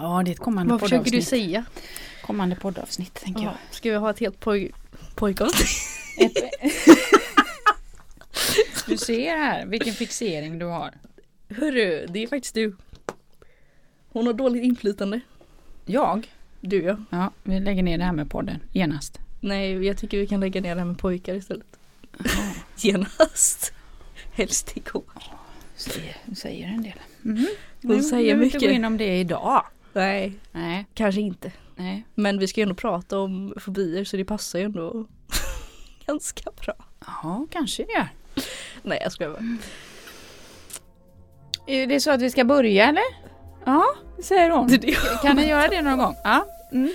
Ja, det är ett kommande Vad försöker du poddavsnitt. säga? Kommande poddavsnitt tänker jag. Ja. Ska vi ha ett helt poj pojkavsnitt? Du ser här vilken fixering du har. Hörru, det är faktiskt du. Hon har dåligt inflytande. Jag? Du ja. Ja, vi lägger ner det här med podden genast. Nej, jag tycker vi kan lägga ner det här med pojkar istället. Genast. Helst igår. Säger, säger en del. Mhm. Hon Men säger vi behöver inte mycket. gå in om det idag. Nej, Nej, kanske inte. nej. Men vi ska ju ändå prata om fobier så det passar ju ändå ganska bra. Ja, kanske det gör. Nej jag skojar bara. Är det så att vi ska börja eller? Ja, säger hon. Kan ni göra det någon gång? Ja. Mm.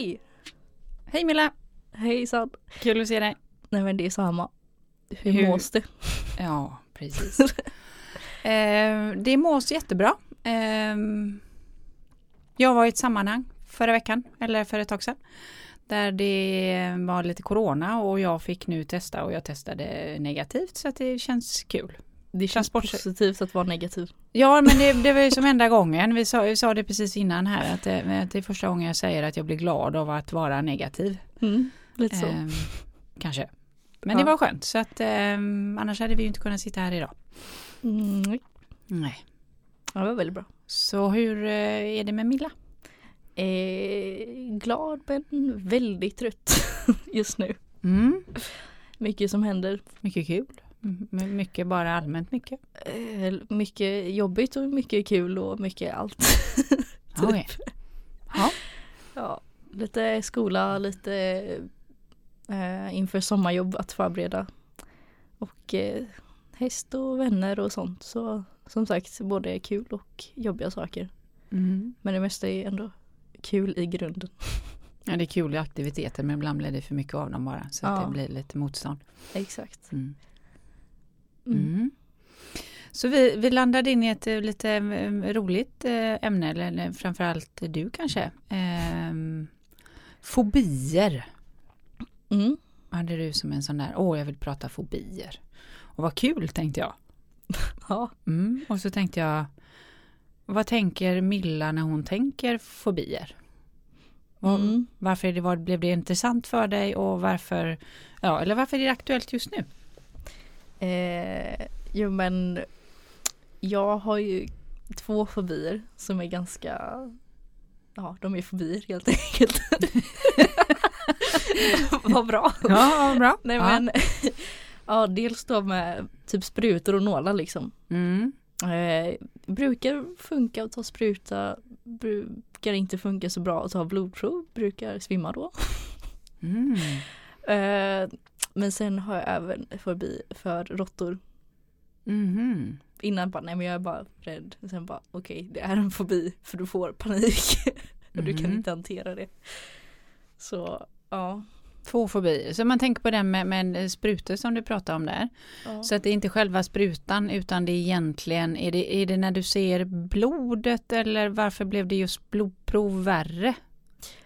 Hej! Hej Milla! Hejsan! Kul att se dig. Nej men det är samma. Hur, Hur- mås det? Ja, precis. eh, det mås jättebra. Eh, jag var i ett sammanhang förra veckan, eller för ett tag sedan. Där det var lite corona och jag fick nu testa och jag testade negativt så att det känns kul. Det känns positivt att vara negativ. Ja men det, det var ju som enda gången. Vi sa, vi sa det precis innan här att det, det är första gången jag säger att jag blir glad av att vara negativ. Mm, lite så. Ehm, kanske. Men Ja. det var skönt så att ehm, annars hade vi ju inte kunnat sitta här idag. Mm. Nej. Ja, det var väldigt bra. Så hur eh, är det med Milla? Eh, glad men väldigt trött just nu. Mm. Mycket som händer. Mycket kul. Mm, mycket bara allmänt mycket. Eh, mycket jobbigt och mycket kul och mycket allt. Okej. Ja. Ja, lite skola, lite eh, inför sommarjobb att förbereda. Och eh, häst och vänner och sånt. Så som sagt, både kul och jobbiga saker. Mm. Men det mesta är ändå kul i grunden. ja, det är kul i aktiviteter men ibland blir det för mycket av dem bara så att Ja. det blir lite motstånd. Exakt. Mm. Mm. Mm. Så vi, vi landade in i ett eh, lite eh, roligt eh, ämne, eller, framförallt du kanske. Ehm, fobier Mm. hade du som en sån där, åh jag vill prata fobier. Och vad kul tänkte jag. Ja. Mm. Och så tänkte jag, vad tänker Milla när hon tänker fobier? Mm. Varför det, var, blev det intressant för dig och varför, ja, eller varför är det aktuellt just nu? Eh, jo men jag har ju två fobier som är ganska Ja, de är fobier helt enkelt. Vad bra. Ja, bra. Nej ja. men Ja, dels då med typ sprutor och nålar liksom. Mm. Eh, brukar funka att ta spruta, brukar inte funka så bra att ta blodprov, brukar svimma då. Mm. Eh, men sen har jag även fobi för råttor. Mhm. Innan bara, nej men jag är bara rädd. Sen bara, okej det är en fobi för du får panik. och du kan Mhm. inte hantera det. Så, ja. Två fobier. Så man tänker på den med, med sprutor som du pratade om där. ja. Så att det är inte själva sprutan utan det är egentligen, är det, är det när du ser blodet eller varför blev det just blodprov värre?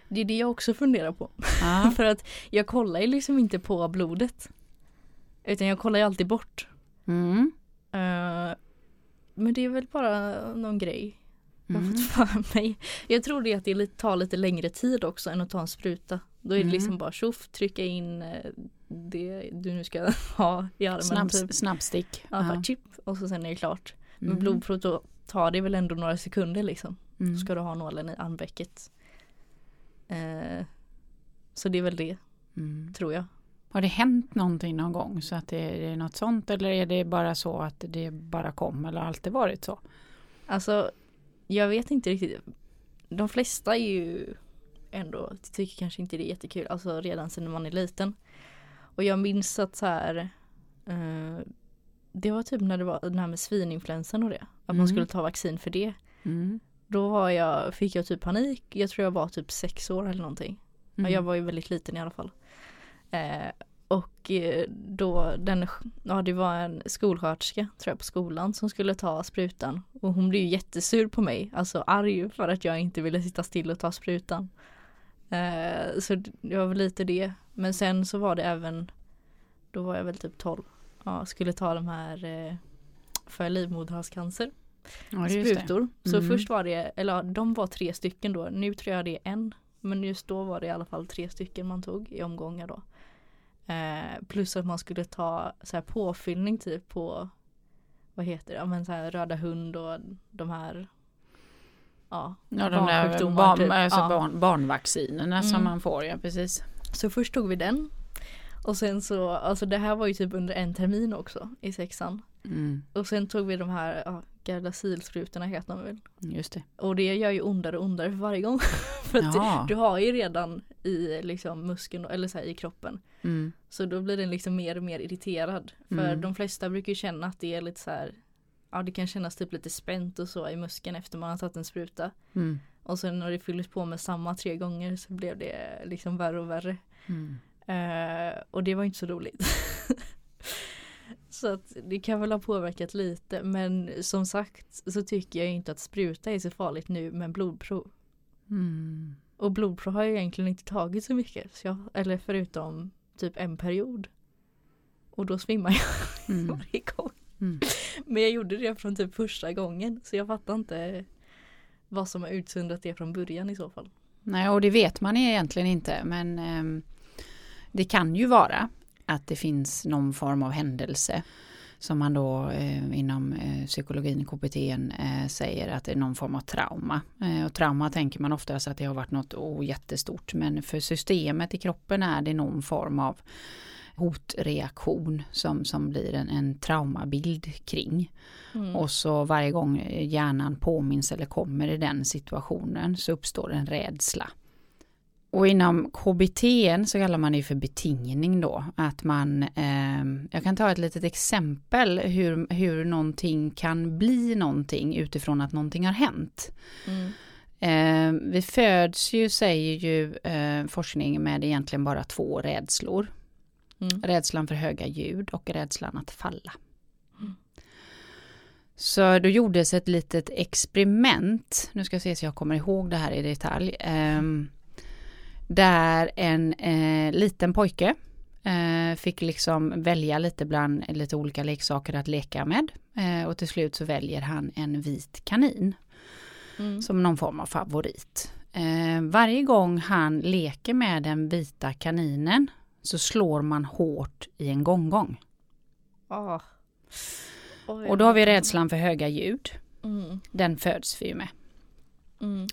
Det är det jag också funderar på. För att jag kollar ju liksom inte på blodet. Utan jag kollar ju alltid bort. Mm. Eh, men det är väl bara någon grej jag har Mm. fått för mig. Jag tror det att det tar lite längre tid också än att ta en spruta. Då är det Mm. liksom bara tjoff, trycka in eh, det du nu ska ha i armen. Snabb, typ. snabbstick. Ja, bara chip och så sen är det klart. Men Mm. blodprov då tar det väl ändå några sekunder liksom. Mm. Då ska du ha nålen i armvecket. Eh, så det är väl det, Mm. tror jag. Har det hänt någonting någon gång så att det är, det något sånt eller är det bara så att det bara kom eller har alltid varit så? Alltså, jag vet inte riktigt. De flesta är ju ändå, tycker kanske inte det är jättekul, alltså redan sedan man är liten. Och jag minns att så här, eh, det var typ när det var det här med svininfluensan och det. Att Mm. man skulle ta vaccin för det. Mm. Då var jag, fick jag typ panik. Jag tror jag var typ sex år eller någonting. Mm. Ja, jag var ju väldigt liten i alla fall. Eh, och eh, då den, ja det var en skolsköterska tror jag på skolan som skulle ta sprutan. Och hon blev ju jättesur på mig, alltså arg för att jag inte ville sitta still och ta sprutan. Eh, så det var väl lite det. Men sen så var det även, då var jag väl typ 12. Ja, skulle ta de här eh, för livmoderhalscancer ja, sprutor. Så Mm. först var det, eller de var tre stycken då. Nu tror jag det är en. Men just då var det i alla fall tre stycken man tog i omgångar då. Eh, plus att man skulle ta så här påfyllning typ på vad heter det, ja men så här röda hund och de här ja, Ja, de där barn, typ. alltså Ja. barn, barnvaccinerna som Mm. man får, ja precis. Så först tog vi den. Och sen så, alltså det här var ju typ under en termin också i sexan. Mm. Och sen tog vi de här, ja, Gardasilsprutorna heter de väl. Just det. Och det gör ju ondare och ondare för varje gång. för att Jaha. du har ju redan i liksom muskeln eller så här, i kroppen. Mm. Så då blir den liksom mer och mer irriterad. För Mm. de flesta brukar ju känna att det är lite så här Ja det kan kännas typ lite spänt och så i muskeln efter man har tagit en spruta. Mm. Och sen när det fylldes på med samma tre gånger så blev det liksom värre och värre. Eh, och det var inte så roligt. så att det kan väl ha påverkat lite men som sagt så tycker jag inte att spruta är så farligt nu med blodprov. Mm. Och blodprov har jag egentligen inte tagit så mycket. Så jag, eller förutom typ en period. Och då svimmar jag Mm. varje gång. Mm. Men jag gjorde det från typ första gången. Så jag fattar inte vad som har utsöndrat det från början i så fall. Nej, och det vet man egentligen inte, men ehm, det kan ju vara att det finns någon form av händelse som man då eh, inom eh, psykologin, KBT, eh, säger att det är någon form av trauma. Eh, och trauma tänker man oftast att det har varit något oh, jättestort, men för systemet i kroppen är det någon form av hotreaktion som, som blir en, en traumabild kring. Mm. Och så varje gång hjärnan påminns eller kommer i den situationen så uppstår en rädsla. Och inom KBT så kallar man det för betingning då. Att man, eh, jag kan ta ett litet exempel hur, hur någonting kan bli någonting utifrån att någonting har hänt. Mm. Eh, vi föds ju, säger ju eh, forskning, med egentligen bara två rädslor. Mm. Rädslan för höga ljud och rädslan att falla. Så då gjordes ett litet experiment, nu ska jag se så jag kommer ihåg det här i detalj, ehm, där en eh, liten pojke eh, fick liksom välja lite bland lite olika leksaker att leka med eh, och till slut så väljer han en vit kanin Mm. som någon form av favorit. Eh, varje gång han leker med den vita kaninen så slår man hårt i en gonggong. Ah. Oj, Och då har vi rädslan för höga ljud. Mm. Den föds vi ju med. Mm.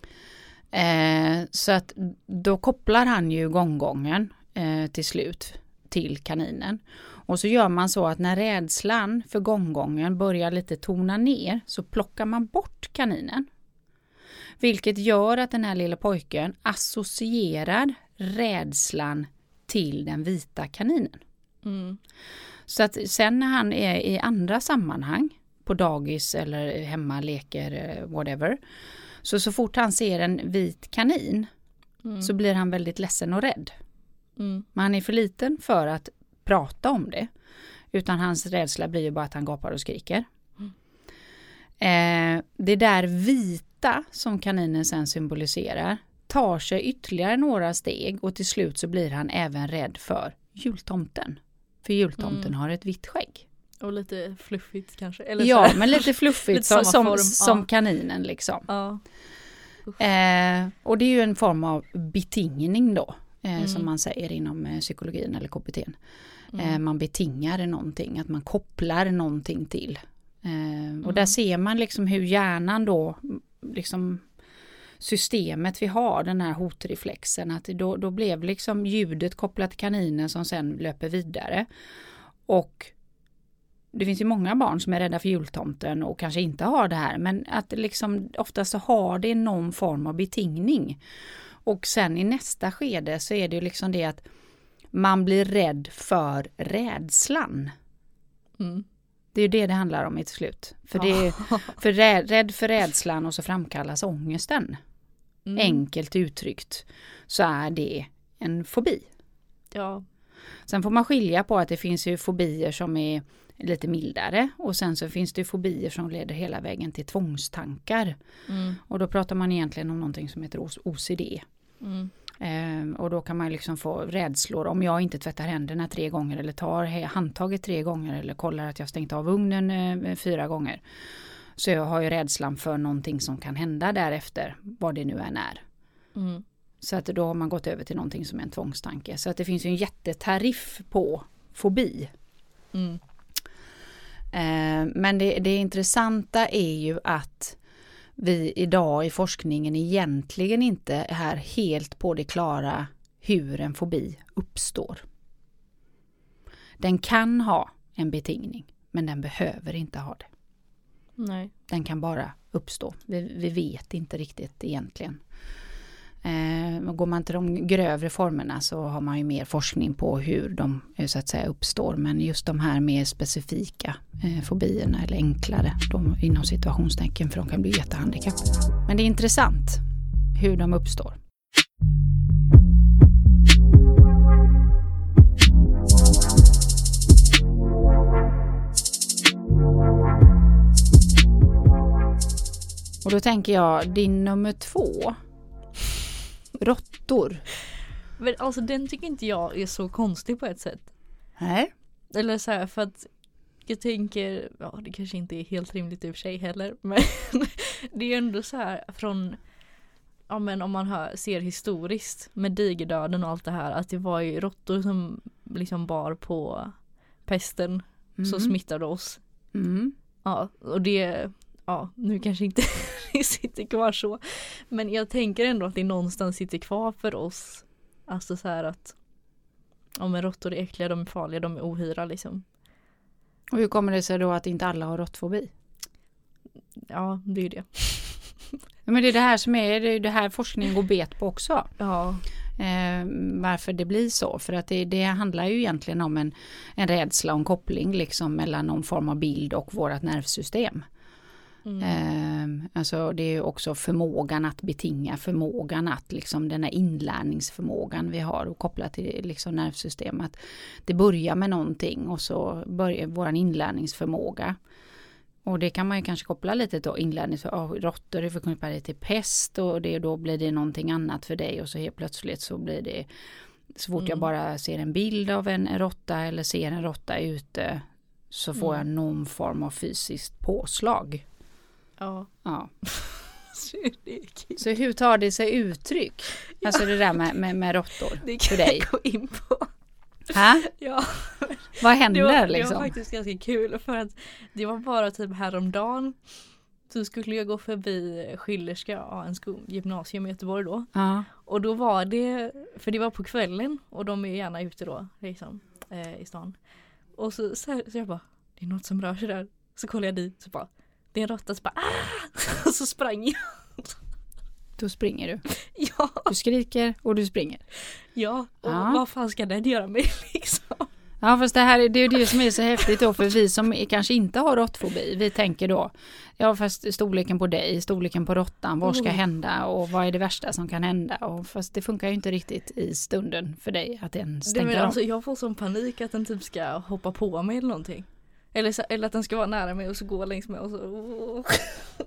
Eh, så att då kopplar han ju gonggången eh, till slut till kaninen. Och så gör man så att när rädslan för gonggången börjar lite tona ner så plockar man bort kaninen. Vilket gör att den här lilla pojken associerar rädslan till den vita kaninen. Mm. Så att sen när han är i andra sammanhang, på dagis eller hemma, leker, eh, whatever. Så så fort han ser en vit kanin Mm. så blir han väldigt ledsen och rädd. Mm. Men han är för liten för att prata om det. Utan hans rädsla blir ju bara att han gapar och skriker. Eh, det där vita som kaninen sen symboliserar tar sig ytterligare några steg och till slut så blir han även rädd för jultomten. För jultomten Mm. har ett vitt skägg. Och lite fluffigt kanske. Eller Ja, men lite fluffigt Lite som, som, som ja. kaninen liksom. Ja. Eh, och det är ju en form av betingning då, eh, Mm. som man säger inom eh, psykologin eller KBT. Eh, Mm. man betingar någonting, att man kopplar någonting till. Eh, och Mm. där ser man liksom hur hjärnan då, liksom systemet vi har, den här hotreflexen, att då, då blev liksom ljudet kopplat till kaninen som sen löper vidare. Och det finns ju många barn som är rädda för jultomten och kanske inte har det här, men att liksom oftast så har det någon form av betingning. Och sen i nästa skede så är det ju liksom det att man blir rädd för rädslan. Mm. Det är ju det det handlar om i till slut. För, det är, för rädd, rädd för rädslan och så framkallas ångesten. Mm. Enkelt uttryckt så är det en fobi. Ja. Sen får man skilja på att det finns ju fobier som är lite mildare och sen så finns det fobier som leder hela vägen till tvångstankar. Mm. Och då pratar man egentligen om någonting som heter OCD. Mm. Ehm, och då kan man liksom få rädslor om jag inte tvättar händerna tre gånger eller tar handtaget tre gånger eller kollar att jag stängt av ugnen eh, fyra gånger. Så jag har ju rädslan för någonting som kan hända därefter, vad det nu än är. Mm. Så att då har man gått över till någonting som är en tvångstanke. Så att det finns ju en jättetariff på fobi. Mm. Eh, men det, det intressanta är ju att vi idag i forskningen egentligen inte är helt på det klara hur en fobi uppstår. Den kan ha en betingning, men den behöver inte ha det. Nej. Den kan bara uppstå. Vi, vi vet inte riktigt egentligen. Eh, går man till de grövre formerna så har man ju mer forskning på hur de eh, så att säga uppstår. Men just de här mer specifika eh, fobierna eller enklare de, inom situationstecken för de kan bli jättehandikapp. Men det är intressant hur de uppstår. Och då tänker jag din nummer två. Råttor. Men alltså den tycker inte jag är så konstig på ett sätt. Nej. Eller så här för att jag tänker, ja det kanske inte är helt rimligt i och för sig heller. Men det är ju ändå så här från, ja men om man hör, ser historiskt med digerdöden och allt det här. Att det var ju råttor som liksom bar på pesten som Mm. smittade oss. Mm. Ja och det, ja nu kanske inte det sitter kvar så. Men jag tänker ändå att det någonstans sitter kvar för oss. Alltså så här att Ja men råttor är äckliga, de är farliga, de är ohyra liksom. Och hur kommer det sig då att inte alla har råttfobi? Ja det är ju det. Ja, men det är det här som är det, är det här forskningen går bet på också. Ja. Eh, varför det blir så. För att det, det handlar ju egentligen om en, en rädsla och en koppling liksom mellan någon form av bild och vårt nervsystem. Mm. Eh, alltså det är också förmågan att betinga, förmågan att liksom den här inlärningsförmågan vi har och kopplat till liksom nervsystemet. Det börjar med någonting och så börjar våran inlärningsförmåga. Och det kan man ju kanske koppla lite till inlärnings, oh, råttor är förknippade till pest och det, då blir det någonting annat för dig och så helt plötsligt så blir det så fort jag Mm. bara ser en bild av en råtta eller ser en råtta ute så får Mm. jag någon form av fysiskt påslag. Ja. Ja. Så det hur tar det sig uttryck? Alltså det där med, med, med råttor Det för kan dig. jag gå in på. Ha? Ja. Vad Det händer var, det var liksom? faktiskt ganska kul för att det var bara typ häromdagen så skulle jag gå förbi Schillerska, ja, en sko- gymnasium i Göteborg då. Ja. Och då var det, för det var på kvällen och de är gärna ute då liksom eh, i stan. Och så, så, här, så jag bara, det är något som rör sig där. Så kollar jag dit så bara, det är en råtta så bara ah! Och så sprang jag. Då springer du. Ja, Du skriker och du springer. ja. Och Ja. vad fan ska den göra mig liksom? Ja fast det här är det, är det som är så häftigt då för vi som är- kanske inte har råttfobi. Vi tänker då, ja fast storleken på dig, storleken på råttan, vad ska Mm. hända och vad är det värsta som kan hända? Och fast det funkar ju inte riktigt i stunden för dig att den men, av. alltså, jag får sån panik att den typ ska hoppa på mig eller någonting. Eller, så, eller att den ska vara nära mig och så gå längs med och så.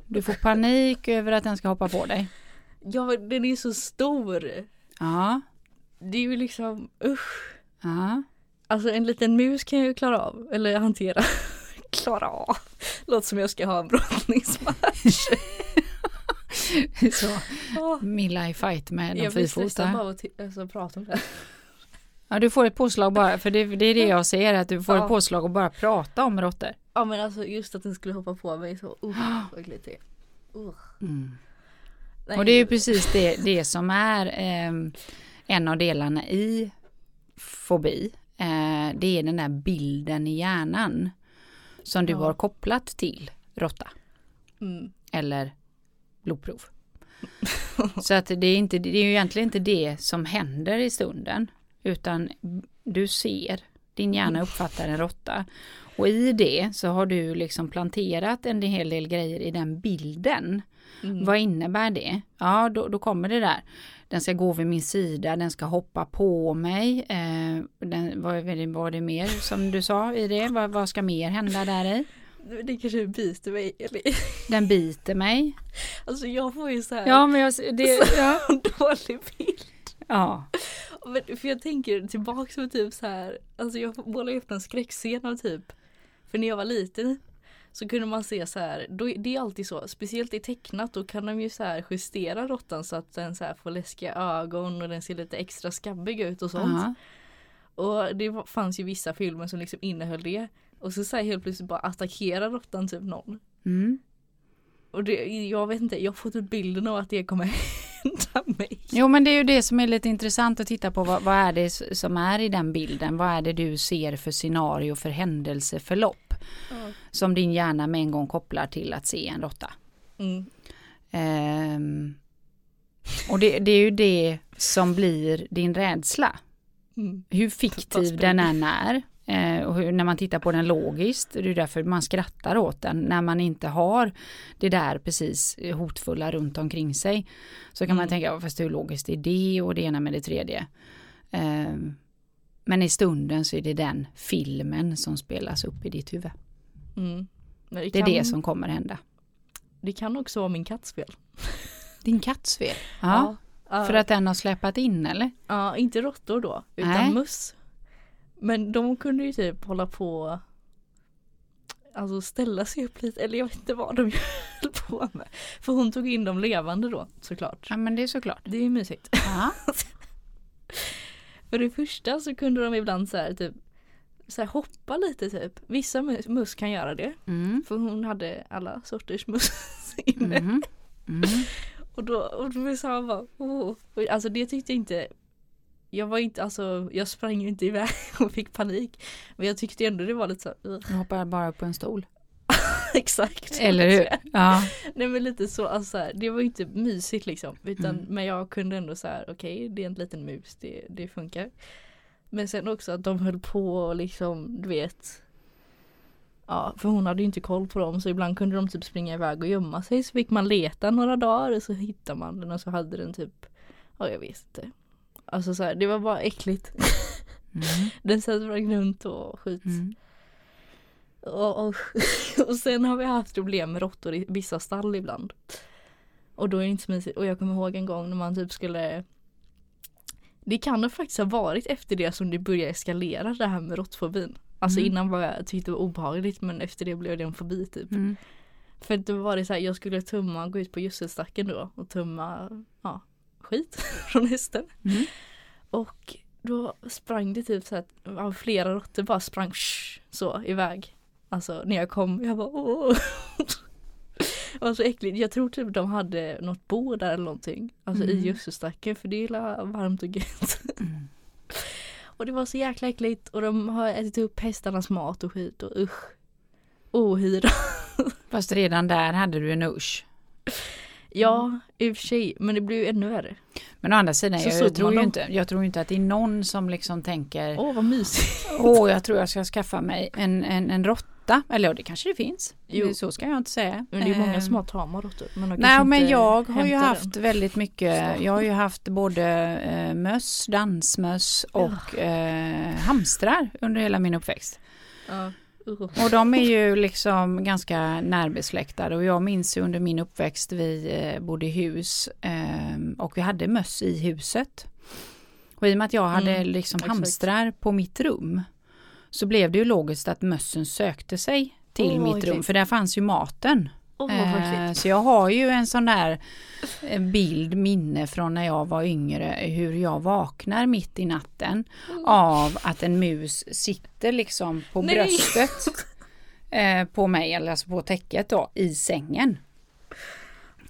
Du får panik över att den ska hoppa på dig. Ja den är så stor. Ja, Det är ju liksom usch. ja. Alltså en liten mus kan jag ju klara av, eller hantera. klara av. Låter som jag ska ha en brottningsmatch. Så, Ja. Milla i fight med de jag blir stressad fyrfota. bara av att alltså, prata om det. Ja, du får ett påslag bara, för det, det är det jag ser, att du får Ja. ett påslag och bara prata om råttor. Ja men alltså just att den skulle hoppa på mig så uh, vad äckligt det. Uh. Mm. Och det är ju precis det, det som är eh, en av delarna i fobi. Eh, det är den där bilden i hjärnan som du Ja. har kopplat till råtta Mm. eller blodprov. Så att det är, inte, det är ju egentligen inte det som händer i stunden utan du ser din hjärna uppfattar en råtta. Och i det så har du liksom planterat en hel del grejer i den bilden. Mm. Vad innebär det? Ja, då, då kommer det där. Den ska gå vid min sida, den ska hoppa på mig. Eh, den, vad var det, mer som du sa i det? Vad, vad ska mer hända där i? Det kanske biter mig. Eller? Den biter mig. Alltså jag får ju så här Ja, men jag, det, ja. dålig bild. ja. För jag tänker tillbaks på typ så här, alltså jag målar upp en skräckscen av typ, för när jag var liten så kunde man se så här, då, det är alltid så, speciellt i tecknat då kan de ju så här justera råttan så att den så här får läskiga ögon och den ser lite extra skabbig ut och sånt. Ja. Och det fanns ju vissa filmer som liksom innehöll det. Och så säger helt plötsligt bara attackerar råttan typ någon. Mm. Och det, jag vet inte, jag har fått ut bilden av att det kommer hända mig. Jo men det är ju det som är lite intressant att titta på vad, vad är det som är i den bilden? Vad är det du ser för scenario för händelseförlopp? Som din hjärna med en gång kopplar till att se en råtta. Mm. Ehm, och det, det är ju det som blir din rädsla. Mm. Hur fiktiv den än är. Eh, och hur, när man tittar på den logiskt, det är därför man skrattar åt den, när man inte har det där precis hotfulla runt omkring sig. Så kan man Mm. tänka, "Ja, fast hur logiskt är det och det ena med det tredje. Eh, men i stunden så är det den filmen som spelas upp i ditt huvud. Mm. Men Det är kan, det som kommer hända. det kan också vara min katts fel. Din katts fel? Ja, Ja, för att den har släpat in eller? ja, inte råttor då, utan Nej. möss. Men de kunde ju typ hålla på Alltså ställa sig upp lite, eller jag vet inte vad de höll på med. För hon tog in dem levande då såklart. Ja men det är såklart. Det är ju mysigt. För det första så kunde de ibland så här typ så här hoppa lite typ. Vissa mus, mus kan göra det. Mm. För hon hade alla sorters mus inne. Mm. Mm. Och då, och då sa han bara, oh. Alltså det tyckte inte Jag var inte, alltså jag sprang ju inte iväg och fick panik. Men jag tyckte ändå det var lite så, "Ugh." Du hoppar bara upp på en stol. exakt. Eller hur? Ja. Nej men lite så, alltså så här, det var ju inte mysigt liksom. Utan, Mm. Men jag kunde ändå så här, okej det är en liten mus, det, det funkar. Men sen också att de höll på och liksom, du vet. Ja, för hon hade ju inte koll på dem så ibland kunde de typ springa iväg och gömma sig. Så fick man leta några dagar och så hittade man den och så hade den typ, ja jag vet inte. Alltså så här, det var bara äckligt. Mm. Den här sprang runt och skit. Mm. Och, och, och sen har vi haft problem med råttor i vissa stall ibland. Och då är det inte så mysigt. Och jag kommer ihåg en gång när man typ skulle Det kan det faktiskt ha varit efter det som det började eskalera det här med råttfobin. Alltså Mm. innan var jag tyckte det var obehagligt men efter det blev det en fobi typ. Mm. För då var det så här, jag skulle tumma, gå ut på gödselstacken då och tumma ja, skit från hästen. Mm. Och då sprang det typ så att flera råttor bara sprang sh, så iväg. Alltså när jag kom, jag bara åh. Det var så äckligt. Jag tror typ de hade något bo där eller någonting. Alltså i Mm. gödselstacken för det är varmt och gött. Mm. Och det var så jäkla äckligt och de har ätit upp hästarnas mat och skit och usch. Ohyra. Fast redan där hade du en usch. Ja, i och för sig, men det blev ju ännu värre. Men å andra sidan, Så jag, tror ju dem. inte, jag tror inte att det är någon som liksom tänker Åh vad mysigt. Åh, jag tror jag ska skaffa mig en, en, en råtta. Eller ja, det kanske det finns. Jo. Så ska jag inte säga. Men det är många Eh, som har tama råttor. De Nej, men jag har ju haft den. väldigt mycket. Jag har ju haft både eh, möss, dansmöss och eh, hamstrar under hela min uppväxt. Ja. Och de är ju liksom ganska närbesläktade och jag minns ju under min uppväxt vi eh, bodde i hus eh, och vi hade möss i huset. Och i och med att jag hade Mm, liksom exakt. hamstrar på mitt rum så blev det ju logiskt att mössen sökte sig till vad mitt rum äckligt. för där fanns ju maten. Eh, äckligt. så jag har ju en sån där eh, bild, minne från när jag var yngre, hur jag vaknar mitt i natten av att en mus sitter liksom på Nej. bröstet eh, på mig, eller alltså på täcket då, i sängen.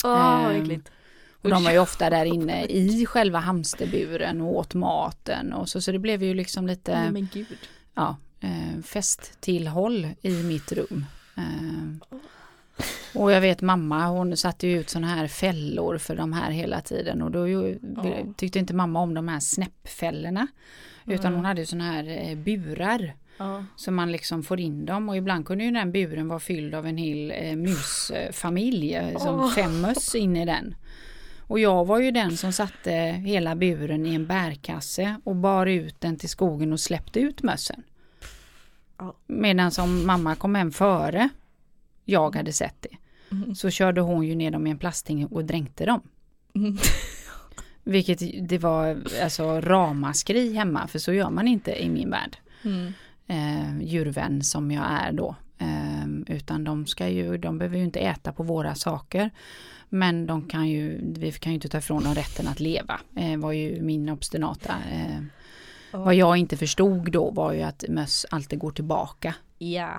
Åh ehm, äckligt. Och de var ju ofta där inne i själva hamsterburen och åt maten och så, så det blev ju liksom lite Nej men gud. ja, eh, festtillhåll i mitt rum. Eh, Och jag vet mamma hon satte ut sådana här fällor för de här hela tiden och då ju, Ja. tyckte inte mamma om de här snäppfällorna. Utan Mm. hon hade sådana här eh, burar. Ja. Så man liksom får in dem och ibland kunde ju den buren vara fylld av en hel eh, musfamilj. Eh, som fem möss in i den. Och jag var ju den som satte hela buren i en bärkasse och bar ut den till skogen och släppte ut mössen. Medan som mamma kom hem före jag hade sett det. Mm. Så körde hon ju ner dem i en plastting och dränkte dem. Mm. Vilket det var alltså ramaskri hemma för så gör man inte i min värld. Mm. Eh, djurvän som jag är då. Eh, utan de ska ju, de behöver ju inte äta på våra saker. Men de kan ju, vi kan ju inte ta ifrån dem rätten att leva. Eh, var ju min obstinata. Eh, Ja. vad jag inte förstod då var ju att möss alltid går tillbaka. Ja.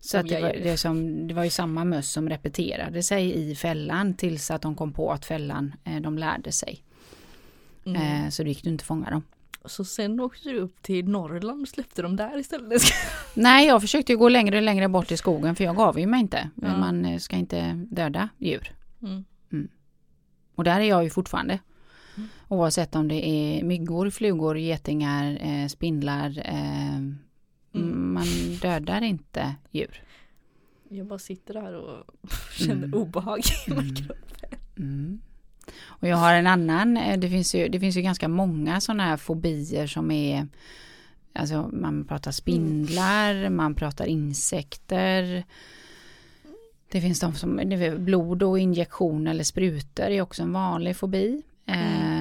Så att det, var, det, som, det var ju samma möss som repeterade sig i fällan tills att de kom på att fällan, eh, de lärde sig. Mm. Eh, så då gick du inte fånga dem. Så sen åkte du upp till Norrland och släppte dem där istället. Nej, jag försökte gå längre och längre bort i skogen för jag gav ju mig inte. Ja. Man eh, ska inte döda djur. Mm. Och där är jag ju fortfarande. Mm. Oavsett om det är myggor, flugor, getingar, spindlar. Eh, Mm. Man dödar inte djur. Jag bara sitter där och känner Mm. obehag i Mm. min kropp. Mm. Och jag har en annan, eh, det finns ju, det finns ju ganska många sådana här fobier som är Alltså man pratar spindlar, man pratar insekter. Det finns de som, blod och injektion eller sprutor är också en vanlig fobi. Ehm,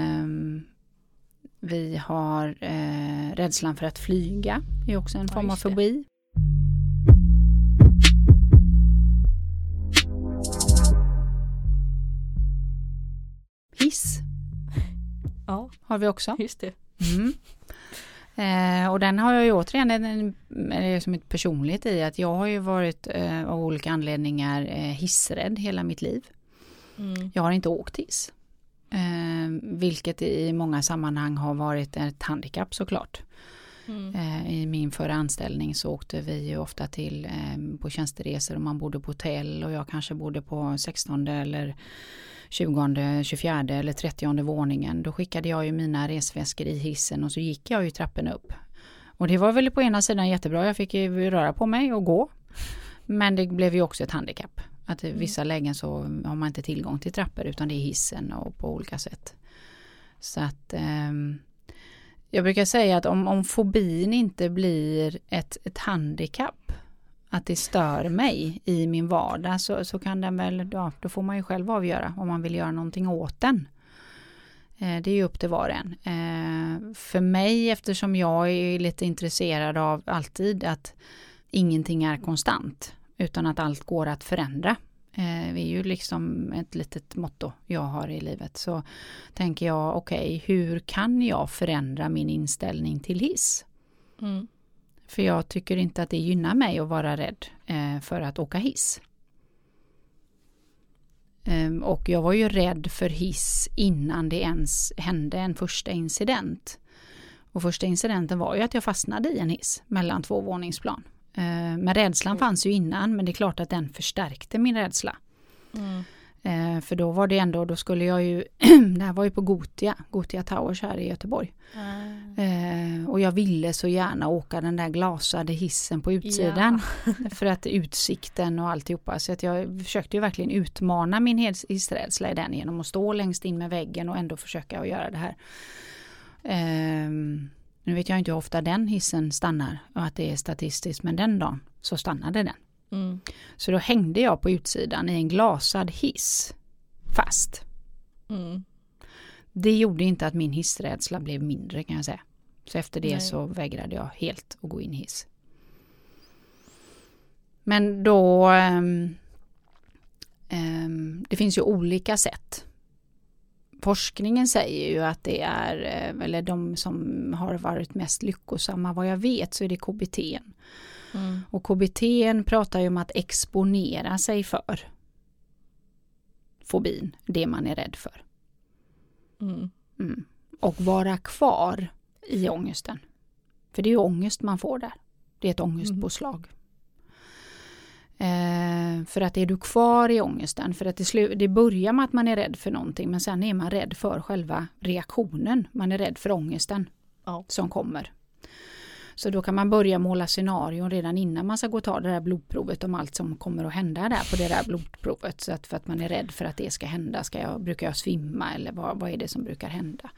vi har eh, rädslan för att flyga, är också en Ja, form av just det. fobi. Hiss Ja, har vi också. just det. Mm. Eh, och den har jag ju återigen en, en, som ett personligt i att jag har ju varit eh, av olika anledningar eh, hissrädd hela mitt liv. Mm. Jag har inte åkt hiss. Eh, vilket i många sammanhang har varit ett handikapp såklart. Mm. Eh, I min förra anställning så åkte vi ju ofta till eh, på tjänsteresor och man bodde på hotell och jag kanske bodde på 16 eller 20, 24 eller 30 våningen. Då skickade jag ju mina resväskor i hissen och så gick jag ju trapporna upp. Och det var väl på ena sidan jättebra, jag fick ju röra på mig och gå. Men det blev ju också ett handikapp. Att i vissa lägen så har man inte tillgång till trappor utan det är hissen och på olika sätt. Så att ehm, jag brukar säga att om, om fobin inte blir ett, ett handikapp, att det stör mig i min vardag så, så kan den väl, ja, då får man ju själv avgöra om man vill göra någonting åt den. Eh, det är ju upp till var och en. Eh, för mig, eftersom jag är lite intresserad av alltid att ingenting är konstant, utan att allt går att förändra. Eh, det är ju liksom ett litet motto jag har i livet. Så tänker jag, okej, hur kan jag förändra min inställning till hiss? Mm. För jag tycker inte att det gynnar mig att vara rädd eh, för att åka hiss. Ehm, och jag var ju rädd för hiss innan det ens hände en första incident. Och första incidenten var ju att jag fastnade i en hiss mellan två våningsplan. Ehm, men rädslan fanns ju innan men det är klart att den förstärkte min rädsla. Mm. Ehm, för då var det ändå, då skulle jag ju, det här var ju på Gotia, Gotia Towers här i Göteborg. Eh, och jag ville så gärna åka den där glasade hissen på utsidan. För att utsikten och alltihopa. Så att jag försökte ju verkligen utmana min hiss- hissrädsla i den genom att stå längst in med väggen och ändå försöka att göra det här. Ehm, nu vet jag inte hur ofta den hissen stannar och att det är statistiskt men den dagen så stannade den. Mm. Så då hängde jag på utsidan i en glasad hiss fast. Mm. Det gjorde inte att min hissrädsla blev mindre kan jag säga. Så efter det Nej. så vägrade jag helt att gå in i hiss. Men då... ehm, ehm, det finns ju olika sätt. Forskningen säger ju att det är, eh, eller de som har varit mest lyckosamma vad jag vet så är det KBT. Mm. Och KBT pratar ju om att exponera sig för fobin, det man är rädd för. Mm. Mm. Och vara kvar i ångesten. För det är ju ångest man får där. Det är ett ångestpåslag. Eh, för att är du kvar i ångesten, för att det, det börjar med att man är rädd för någonting men sen är man rädd för själva reaktionen. Man är rädd för ångesten Ja. som kommer. Så då kan man börja måla scenarion redan innan man ska gå och ta det där blodprovet om allt som kommer att hända där på det där blodprovet. Så att för att man är rädd för att det ska hända. Ska jag, brukar jag svimma eller vad, vad är det som brukar hända?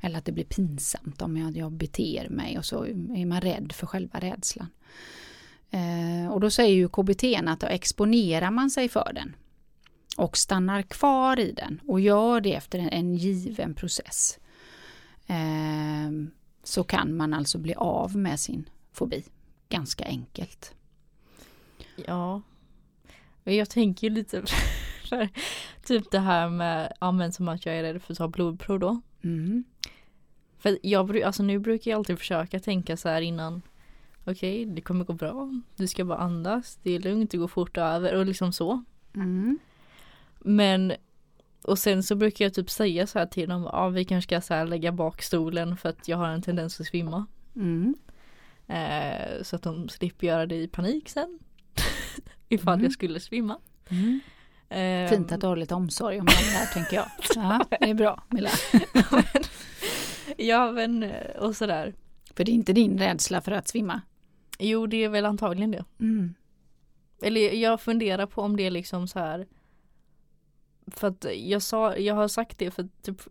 Eller att det blir pinsamt om jag, jag beter mig och så är man rädd för själva rädslan. Eh, och då säger ju KBT att då exponerar man sig för den och stannar kvar i den och gör det efter en, en given process. Eh, så kan man alltså bli av med sin fobi. Ganska enkelt. Ja. Men jag tänker lite för typ det här med, ja men som att jag är rädd för att ta blodprov då. Mm. För jag, alltså nu brukar jag alltid försöka tänka så här innan. Okej, det kommer gå bra. Du ska bara andas. Det är lugnt, det går fort över och liksom så. Mm. Men och sen så brukar jag typ säga så här till dem. Ja, vi kanske ska så lägga bak stolen för att jag har en tendens att svimma. Mm. Eh, så att de slipper göra det i panik sen. Ifall Mm. jag skulle svimma. Mm. Eh, Fint att du har lite omsorg om det här tänker jag. Ja, det är bra Milla. ja men eh, och sådär. För det är inte din rädsla för att svimma. Jo det är väl antagligen det. Mm. Eller jag funderar på om det är liksom så här. För att jag sa, jag har sagt det för typ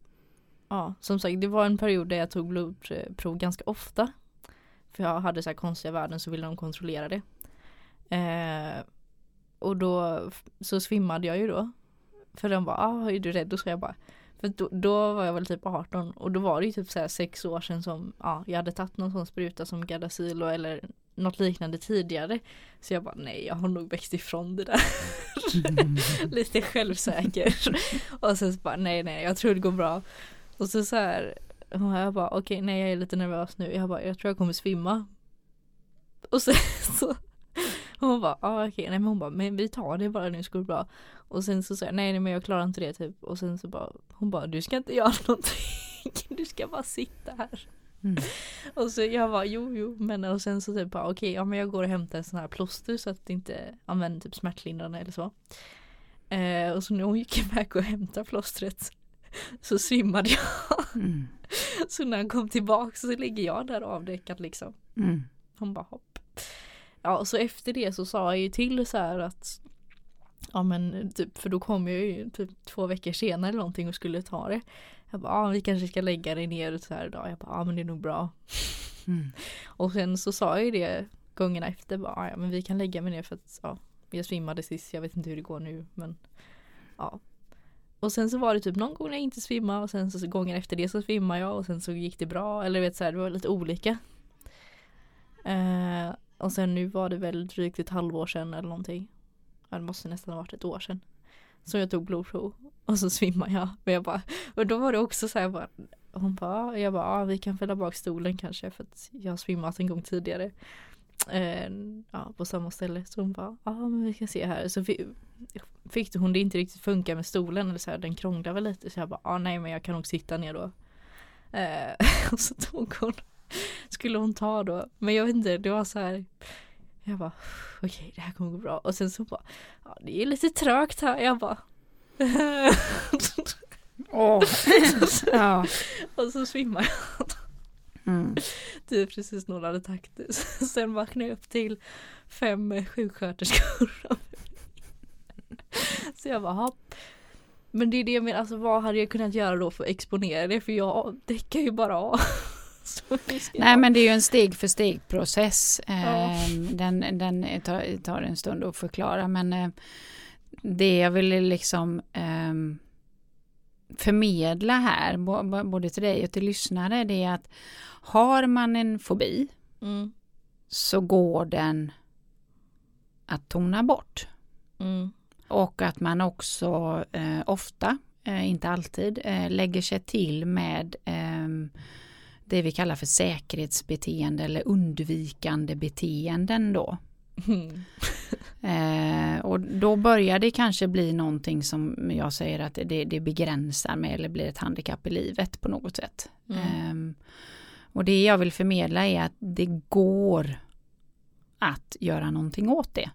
Ja som sagt det var en period där jag tog blodprov ganska ofta. För jag hade så här konstiga värden så ville de kontrollera det. Eh, och då så svimmade jag ju då. För de bara, ah, är du rädd? Och så jag bara för då, då var jag väl typ 18 och då var det ju typ så här sex år sedan som ja, jag hade tagit någon sån spruta som Gardasil eller något liknande tidigare. Så jag bara nej jag har nog växt ifrån det där. Lite självsäker. och sen så bara nej nej jag tror det går bra. Och så så här och jag bara okej nej jag är lite nervös nu. Jag bara jag tror jag kommer svimma. Och sen så hon bara ah, okej nej men hon bara men vi tar det bara nu så går det bra. Och sen så sa jag nej, nej men jag klarar inte det typ. Och sen så bara hon bara du ska inte göra någonting. Du ska bara sitta här. Mm. Och så jag bara jo jo men och sen så typ bara okej ja men jag går och hämtar en sån här plåster så att det inte använder typ smärtlindrande eller så. Eh, och så när hon gick iväg och hämtade plåstret så svimmade jag. Mm. Så när han kom tillbaka så ligger jag där avdäckad liksom. Mm. Hon bara hopp. Ja och så efter det så sa jag ju till så här att Ja men typ för då kom jag ju typ två veckor senare eller någonting och skulle ta det. Jag bara, ah, vi kanske ska lägga det ner så här idag. Jag bara, ja ah, men det är nog bra. Mm. Och sen så sa jag ju det gångerna efter. Bara, "Ah, ja men vi kan lägga mig ner för att ja, jag svimmade sist. Jag vet inte hur det går nu. Men ja. Och sen så var det typ någon gång när jag inte svimmade och sen så gången efter det så svimmade jag och sen så gick det bra. Eller vet så här, det var lite olika. Eh, och sen nu var det väl drygt ett halvår sedan eller någonting. Ja, det måste nästan ha varit ett år sedan. Så jag tog blodprov och så svimmade jag. Men jag bara, och då var det också så här bara, hon bara, jag bara, ja, vi kan fälla bak stolen kanske för att jag har svimmat en gång tidigare. Eh, ja, på samma ställe. Så hon bara, ja men vi kan se här. Så vi, fick hon det inte riktigt funka med stolen eller så här, den krånglade väl lite. Så jag bara, ja nej men jag kan nog sitta ner då. Eh, och så tog hon, skulle hon ta då. Men jag vet inte, det var så här. Jag bara, okej det här kommer gå bra. Och sen så bara, ja det är lite trögt här. Jag bara. Åh. ja. och så svimmar jag. Mm. Det är precis några takter. Sen vaknade jag upp till fem sjuksköterskor. Så jag bara, hopp. Men det är det jag menar, alltså vad hade jag kunnat göra då för att exponera det? För jag däckar ju bara av. Nej men det är ju en steg för steg process. Ja. Ehm, Den, den tar, tar en stund att förklara men eh, det jag ville liksom ehm, förmedla här, både till dig och till lyssnare, det är att har man en fobi Mm, så går den att tona bort. mm, Och att man också eh, ofta, eh, inte alltid, eh, lägger sig till med ehm, det vi kallar för säkerhetsbeteende eller undvikande beteenden då. mm. Eh, och då börjar det kanske bli någonting som jag säger att det, det begränsar mig eller blir ett handikapp i livet på något sätt. Mm. Ehm, och det jag vill förmedla är att det går att göra någonting åt det.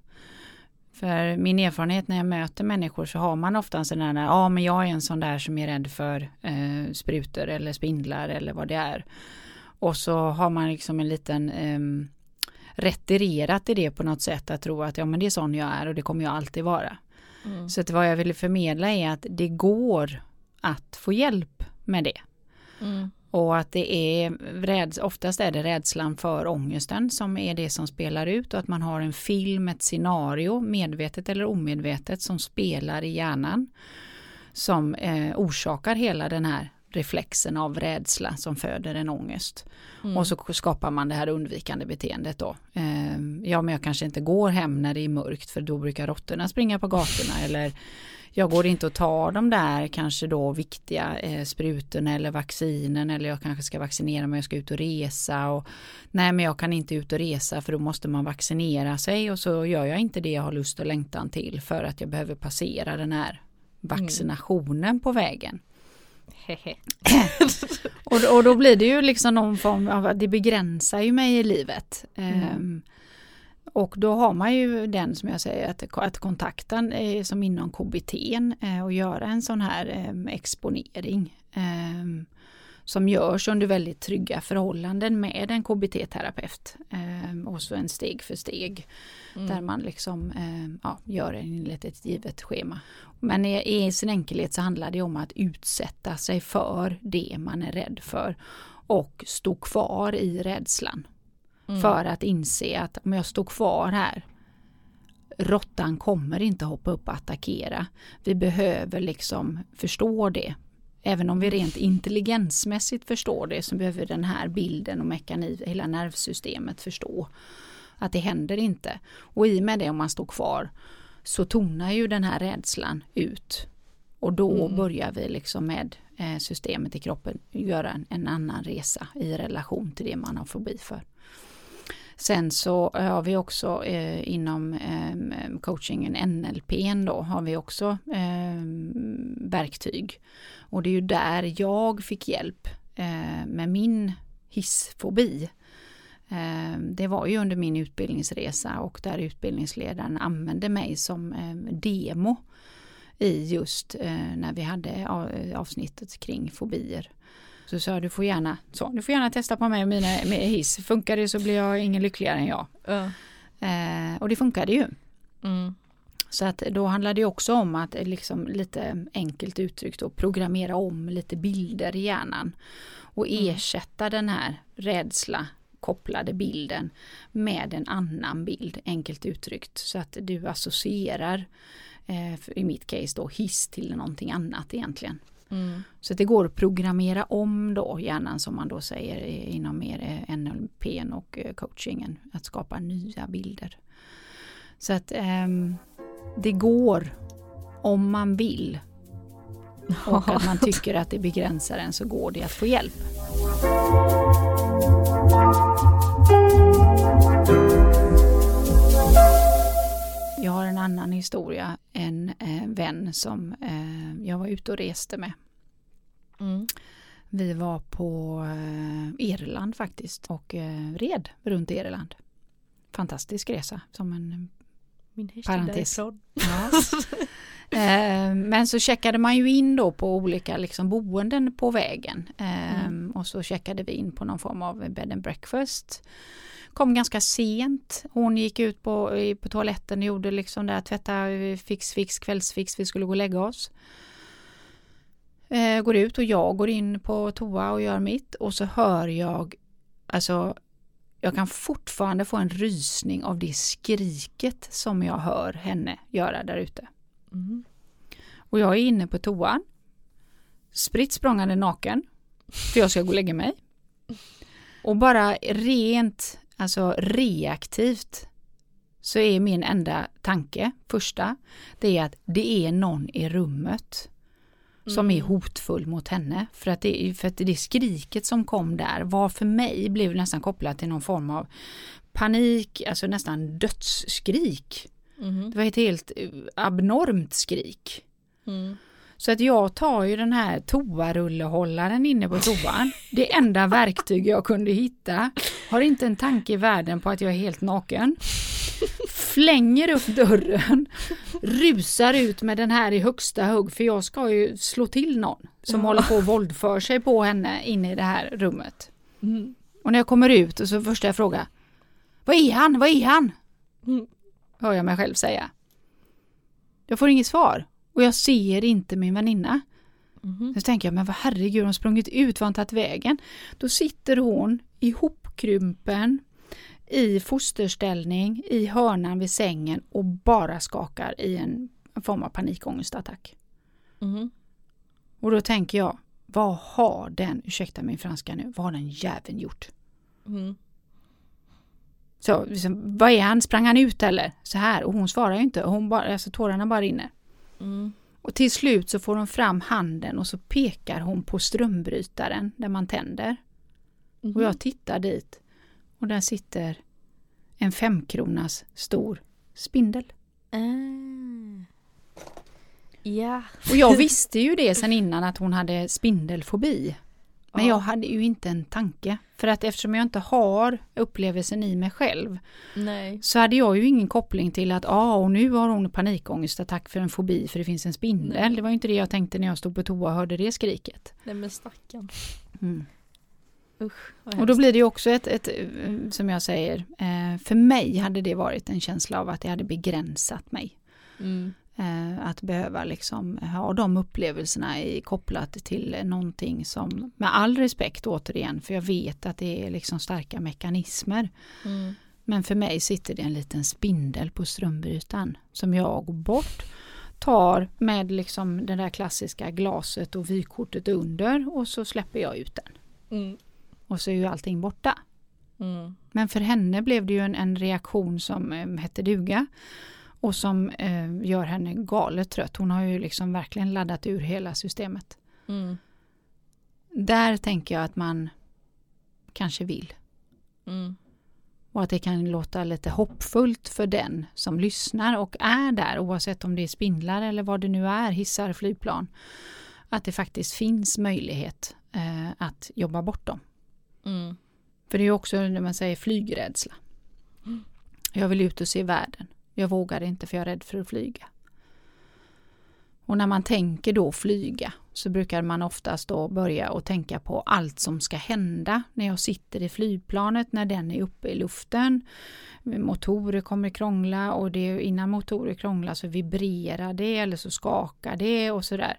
För min erfarenhet när jag möter människor så har man ofta en sån där, ja men jag är en sån där som är rädd för eh, sprutor eller spindlar eller vad det är. Och så har man liksom en liten eh, retirerat i det på något sätt att tro att ja men det är sån jag är och det kommer jag alltid vara. Mm. Så att vad jag ville förmedla är att det går att få hjälp med det. Mm. Och att det är, räds, oftast är det rädslan för ångesten som är det som spelar ut och att man har en film, ett scenario, medvetet eller omedvetet, som spelar i hjärnan. Som eh, orsakar hela den här reflexen av rädsla som föder en ångest. Mm. Och så skapar man det här undvikande beteendet då. Eh, ja men jag kanske inte går hem när det är mörkt för då brukar råttorna springa på gatorna eller jag går inte att ta de där kanske då viktiga eh, sprutorna eller vaccinen eller jag kanske ska vaccinera mig och ska ut och resa och nej men jag kan inte ut och resa för då måste man vaccinera sig och så gör jag inte det jag har lust och längtan till för att jag behöver passera den här vaccinationen mm. på vägen. och, och då blir det ju liksom någon form av, det begränsar ju mig i livet. Mm. Um, och då har man ju den som jag säger att, att kontakta eh, som inom KBT eh, och göra en sån här eh, exponering. Eh, som görs under väldigt trygga förhållanden med en KBT-terapeut. Eh, och så en steg för steg. Mm. Där man liksom eh, ja, gör enligt ett givet schema. Men i, i sin enkelhet så handlar det om att utsätta sig för det man är rädd för. Och stå kvar i rädslan. Mm. För att inse att om jag står kvar här Råttan kommer inte hoppa upp och attackera. Vi behöver liksom förstå det. Även om vi rent intelligensmässigt förstår det så behöver den här bilden och mekanik, hela nervsystemet förstå att det händer inte. Och i och med det om man står kvar så tonar ju den här rädslan ut. Och då mm. börjar vi liksom med eh, systemet i kroppen göra en, en annan resa i relation till det man har fobi för. Sen så har vi också eh, inom eh, coachingen NLP då har vi också eh, verktyg. Och det är ju där jag fick hjälp eh, med min hissfobi. Ehm, det var ju under min utbildningsresa och där utbildningsledaren använde mig som ehm, demo i just eh, när vi hade eh, avsnittet kring fobier. Så sa du får gärna, så, du får gärna testa på mig och mina med hiss. Funkar det så blir jag ingen lyckligare än jag. Uh. Eh, och det funkade ju. Mm. Så att då handlar det också om att liksom lite enkelt uttryckt och programmera om lite bilder i hjärnan. Och mm. ersätta den här rädsla kopplade bilden med en annan bild, enkelt uttryckt. Så att du associerar, eh, i mitt case då, hiss till någonting annat egentligen. Mm. Så det går att programmera om då hjärnan som man då säger inom mer eh, NLP och eh, coachingen. Att skapa nya bilder. Så att um, det går om man vill. Och att man tycker att det begränsar en så går det att få hjälp. Jag har en annan historia, en eh, vän som eh, jag var ute och reste med. Mm. Vi var på eh, Irland faktiskt och eh, red runt Irland. Fantastisk resa som en Min parentes. Ja. eh, men så checkade man ju in då på olika liksom, boenden på vägen. Eh, mm. Och så checkade vi in på någon form av bed and breakfast kom ganska sent. Hon gick ut på, på toaletten och gjorde liksom där tvätta fix fix kvällsfix. Vi skulle gå och lägga oss. Eh, går ut och jag går in på toa och gör mitt och så hör jag alltså jag kan fortfarande få en rysning av det skriket som jag hör henne göra där ute. Mm. Och jag är inne på toan. Spritt språngande naken. För jag ska gå och lägga mig. Och bara rent alltså reaktivt så är min enda tanke, första, det är att det är någon i rummet som är mm. hotfull mot henne. För att, det, för att det skriket som kom där var för mig blev nästan kopplat till någon form av panik, alltså nästan dödsskrik. Mm. Det var ett helt eh, abnormt skrik. Mm. Så att jag tar ju den här toarullehållaren inne på toan. Det enda verktyg jag kunde hitta. Har inte en tanke i världen på att jag är helt naken. flänger upp dörren, rusar ut med den här i högsta hugg för jag ska ju slå till någon som Ja. håller på att våldför sig på henne inne i det här rummet. Mm. Och när jag kommer ut och så första jag frågar Vad är han? Vad är han? Mm. Hör jag mig själv säga. Jag får inget svar och jag ser inte min väninna. Mhm. Så tänker jag, men vad herregud, hon sprungit ut, var hon tagit vägen? Då sitter hon ihopkrympen i fosterställning i hörnan vid sängen och bara skakar i en form av panikångestattack. Mhm. Och då tänker jag, vad har den, ursäkta min franska nu, vad har den jäveln gjort? Mm. Så, liksom, vad är han, sprang han ut eller? Så här, och hon svarar ju inte, hon bara, alltså tårarna bara rinner. Mm. Och till slut så får hon fram handen och så pekar hon på strömbrytaren där man tänder. Mhm. Och jag tittar dit och där sitter en femkronas stor spindel. Ah. Ja. Och jag visste ju det sen innan att hon hade spindelfobi. Men Ja. jag hade ju inte en tanke. För att eftersom jag inte har upplevelsen i mig själv Nej. så hade jag ju ingen koppling till att ah, och nu har hon panikångestattack för en fobi för det finns en spindel. Nej. Det var ju inte det jag tänkte när jag stod på toa och hörde det skriket. Nej men stackarn. Mm. Usch. Och då blir det ju också ett, ett, eh, som jag säger, eh, för mig hade det varit en känsla av att det hade begränsat mig. Mm. Eh, att behöva liksom ha de upplevelserna i, kopplat till någonting som, med all respekt återigen, för jag vet att det är liksom starka mekanismer. Mm. Men för mig sitter det en liten spindel på strömbrytaren som jag går bort, tar med liksom det där klassiska glaset och vykortet under och så släpper jag ut den. Mm. Och så är ju allting borta. Mm. Men för henne blev det ju en, en reaktion som eh, hette duga och som eh, gör henne galet trött. Hon har ju liksom verkligen laddat ur hela systemet. Mm. Där tänker jag att man kanske vill. Mm. Och att det kan låta lite hoppfullt för den som lyssnar och är där oavsett om det är spindlar eller vad det nu är, hissar, flygplan. Att det faktiskt finns möjlighet eh, att jobba bort dem. Mm. För det är ju också när man säger flygrädsla. Jag vill ut och se världen. Jag vågar inte för jag är rädd för att flyga. Och när man tänker då flyga så brukar man oftast då börja och tänka på allt som ska hända när jag sitter i flygplanet, när den är uppe i luften. Motorer kommer krångla och det, innan motorer krånglar så vibrerar det eller så skakar det och sådär.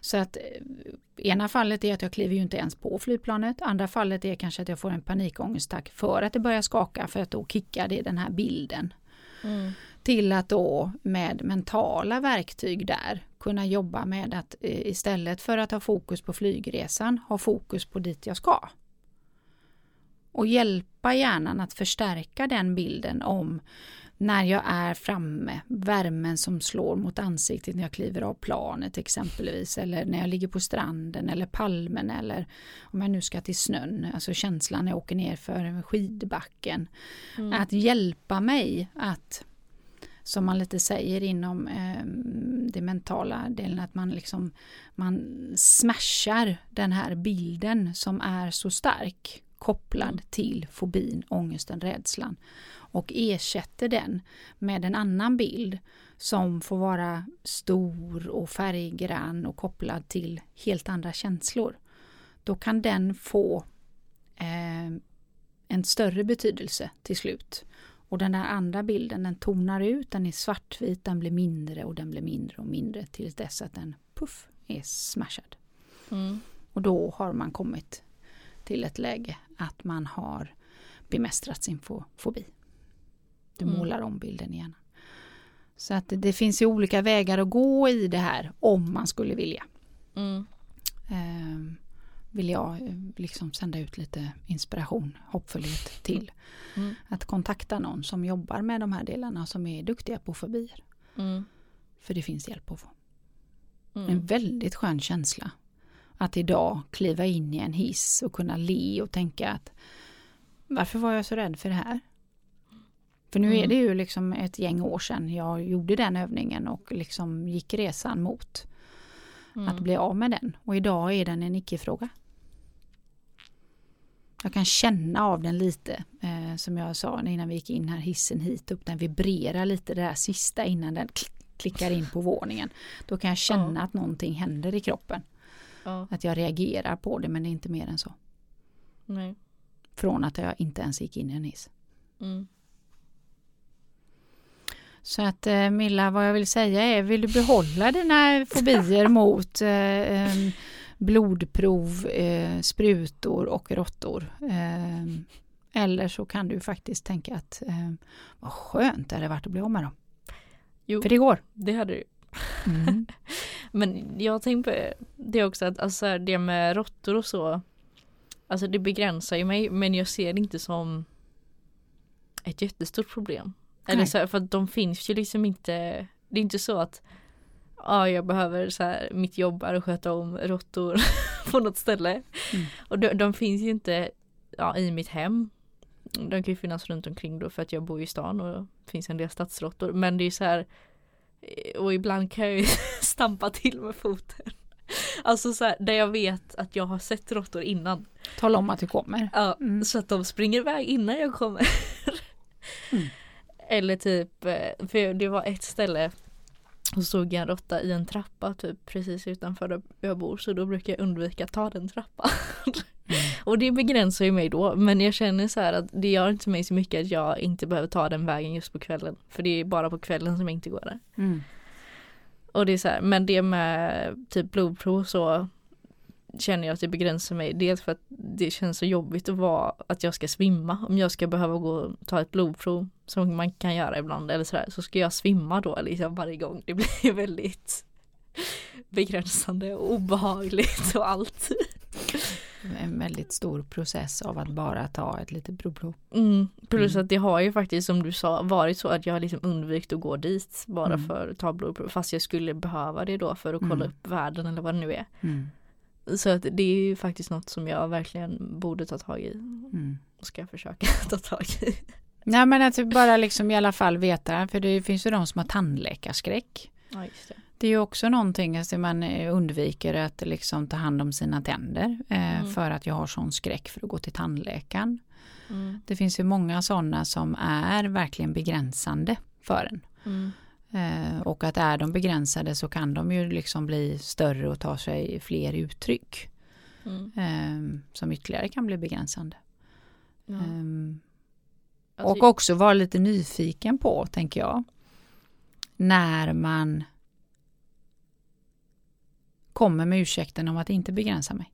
Så att eh, ena fallet är att jag kliver ju inte ens på flygplanet. Andra fallet är kanske att jag får en panikångestattack för att det börjar skaka för att då kickar det den här bilden. Mm. Till att då med mentala verktyg där kunna jobba med att eh, istället för att ha fokus på flygresan ha fokus på dit jag ska. Och hjälpa hjärnan att förstärka den bilden om när jag är framme, värmen som slår mot ansiktet när jag kliver av planet exempelvis eller när jag ligger på stranden eller palmen eller om jag nu ska till snön, alltså känslan när jag åker ner för skidbacken. Mm. Att hjälpa mig att, som man lite säger inom eh, det mentala delen, att man liksom man smashar den här bilden som är så stark kopplad Mm. till fobin, ångesten, rädslan och ersätter den med en annan bild som får vara stor och färggrann och kopplad till helt andra känslor. Då kan den få eh, en större betydelse till slut. Och den där andra bilden den tonar ut, den är svartvit, den blir mindre och den blir mindre och mindre tills dess att den puff är smashad. Mm. Och då har man kommit till ett läge att man har bemästrat sin fo- fobi. Du Mm. målar om bilden igen. Så att det, det finns ju olika vägar att gå i det här om man skulle vilja. Mm. Eh, vill jag eh, liksom sända ut lite inspiration, hoppfullhet till. Mm. Att kontakta någon som jobbar med de här delarna som är duktiga på fobier. Mm. För det finns hjälp att få. En Mm. väldigt skön känsla. Att idag kliva in i en hiss och kunna le och tänka att varför var jag så rädd för det här? För nu är Mm. det ju liksom ett gäng år sedan jag gjorde den övningen och liksom gick resan mot att Mm. bli av med den. Och idag är den en icke-fråga. Jag kan känna av den lite eh, som jag sa innan vi gick in här hissen hit upp. Den vibrerar lite det där sista innan den klickar in på våningen. Då kan jag känna ja. att någonting händer i kroppen. Ja. Att jag reagerar på det men det är inte mer än så. Nej. Från att jag inte ens gick in i en hiss. Mm. Så att eh, Milla, vad jag vill säga är, vill du behålla dina fobier mot eh, blodprov, eh, sprutor och råttor? Eh, eller så kan du faktiskt tänka att eh, vad skönt det hade varit att bli av med dem. Jo, För det går. Det hade du. Mm. Men jag tänkte på det också att alltså, det med råttor och så Alltså det begränsar ju mig men jag ser det inte som ett jättestort problem. Eller så, för att de finns ju liksom inte Det är inte så att Ja jag behöver så här, mitt jobb är att sköta om råttor på något ställe. Mm. Och de, de, finns ju inte ja, i mitt hem. De kan ju finnas runt omkring då för att jag bor i stan och det finns en del stadsråttor. Men det är så här Och ibland kan jag ju stampa till med foten. Alltså så här, där jag vet att jag har sett råttor innan. Tala om att du kommer. Ja, mm. så att de springer iväg innan jag kommer. Mm. Eller typ, eh, för det var ett ställe och såg jag en råtta i en trappa typ precis utanför där jag bor så då brukar jag undvika att ta den trappan. Mm. och det begränsar ju mig då men jag känner så här att det gör inte mig så mycket att jag inte behöver ta den vägen just på kvällen. För det är bara på kvällen som jag inte går där. Mm. Och det är så här, men det med typ blodprov så känner jag att det begränsar mig. Dels för att det känns så jobbigt att vara att jag ska svimma. Om jag ska behöva gå och ta ett blodprov som man kan göra ibland eller sådär så ska jag svimma då liksom varje gång. Det blir väldigt begränsande och obehagligt och allt. En väldigt stor process av att bara ta ett litet blodprov. Mm. Plus mm. att det har ju faktiskt som du sa varit så att jag har liksom undvikit att gå dit bara mm. för att ta blodprov fast jag skulle behöva det då för att kolla mm. upp värden eller vad det nu är. Mm. Så att det är ju faktiskt något som jag verkligen borde ta tag i. Mm. Och ska försöka ta tag i. Nej men att bara liksom i alla fall veta, för det finns ju de som har tandläkarskräck. Ja, det. det är ju också någonting att alltså man undviker att liksom ta hand om sina tänder eh, mm. för att jag har sån skräck för att gå till tandläkaren. Mm. Det finns ju många sådana som är verkligen begränsande för en. Mm. Eh, och att är de begränsade så kan de ju liksom bli större och ta sig fler uttryck. Mm. Eh, som ytterligare kan bli begränsande. Eh, alltså, och också vara lite nyfiken på, tänker jag. När man kommer med ursäkten om att inte begränsa mig.